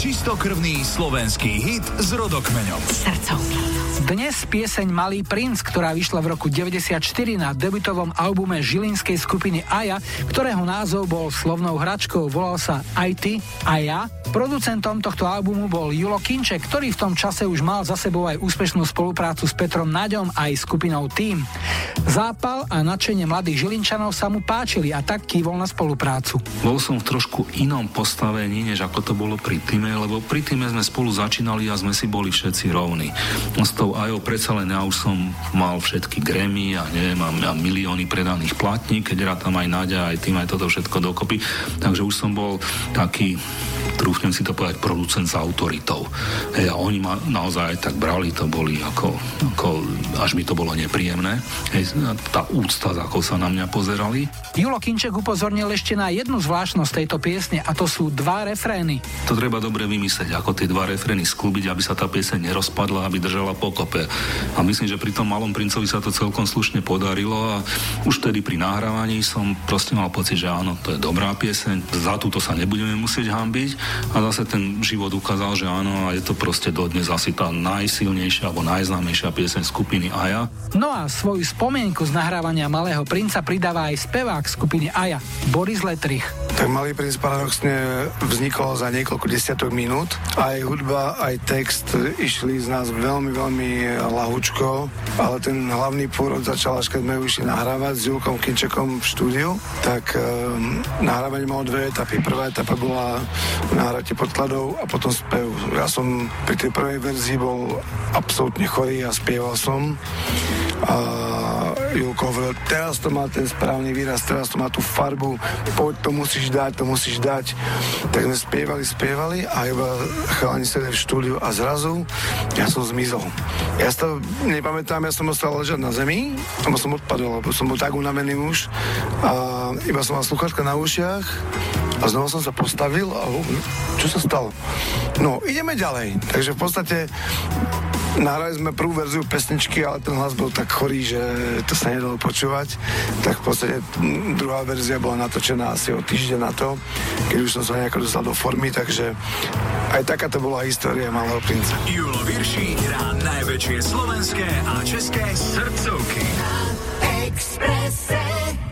Čistokrvný slovenský hit s rodokmeňom. Srdcovky. Dnes pieseň Malý princ, ktorá vyšla v roku 94 na debutovom albume žilinskej skupiny Aja, ktorého názov bol slovnou hračkou, volal sa Aj ty, ja. Producentom tohto albumu bol Julo Kinček, ktorý v tom čase už mal za sebou aj úspešnú spoluprácu s Petrom Naďom aj skupinou Team. Zápal a nadšenie mladých Žilinčanov sa mu páčili a tak kývol na spoluprácu. Bol som v trošku inom postavení, než ako to bolo pri týme, lebo pri týme sme spolu začínali a sme si boli všetci rovní. S tou Ajo predsa len ja už som mal všetky Grammy a neviem, mám ja milióny predaných platní, keď rád tam aj Nadia, aj tým, aj toto všetko dokopy. Takže už som bol taký trúfnem si to povedať, producent s autoritou. Hej, a oni ma naozaj tak brali, to boli ako, ako až mi to bolo nepríjemné. Hej, tá úcta, ako sa na mňa pozerali. Julo Kinček upozornil ešte na jednu zvláštnosť tejto piesne a to sú dva refrény. To treba dobre vymyslieť, ako tie dva refrény sklúbiť, aby sa tá pieseň nerozpadla, aby držala pokope. A myslím, že pri tom malom princovi sa to celkom slušne podarilo a už tedy pri nahrávaní som proste mal pocit, že áno, to je dobrá pieseň, za túto sa nebudeme musieť hambiť a zase ten život ukázal, že áno, a je to proste dodnes asi tá najsilnejšia alebo najznámejšia pieseň skupiny Aja. No a svoju spomienku z nahrávania Malého princa pridáva aj spevák skupiny Aja, Boris Letrich. Tak Malý princ paradoxne vznikol za niekoľko desiatok minút. Aj hudba, aj text išli z nás veľmi, veľmi lahúčko, ale ten hlavný pôrod začal až keď sme išli nahrávať s Julkom Kinčekom v štúdiu, tak um, nahrávanie malo dve etapy. Prvá etapa bola nahratie podkladov a potom spev. Ja som pri tej prvej verzii bol absolútne chorý a spieval som. A Julko hovoril, teraz to má ten správny výraz, teraz to má tú farbu, poď, to musíš dať, to musíš dať. Tak sme spievali, spievali a iba chalani sedeli v štúdiu a zrazu ja som zmizol. Ja to nepamätám, ja som ostal ležať na zemi, lebo som odpadol, lebo som bol tak unavený už a iba som mal sluchatka na ušiach a znova som sa postavil a čo sa stalo? No, ideme ďalej. Takže v podstate Nahrali sme prvú verziu pesničky, ale ten hlas bol tak chorý, že to sa nedalo počúvať. Tak v podstate druhá verzia bola natočená asi o týždeň na to, keď už som sa nejako dostal do formy, takže aj taká to bola história Malého princa. Julo Virší hrá najväčšie slovenské a české srdcovky. Na Expresse.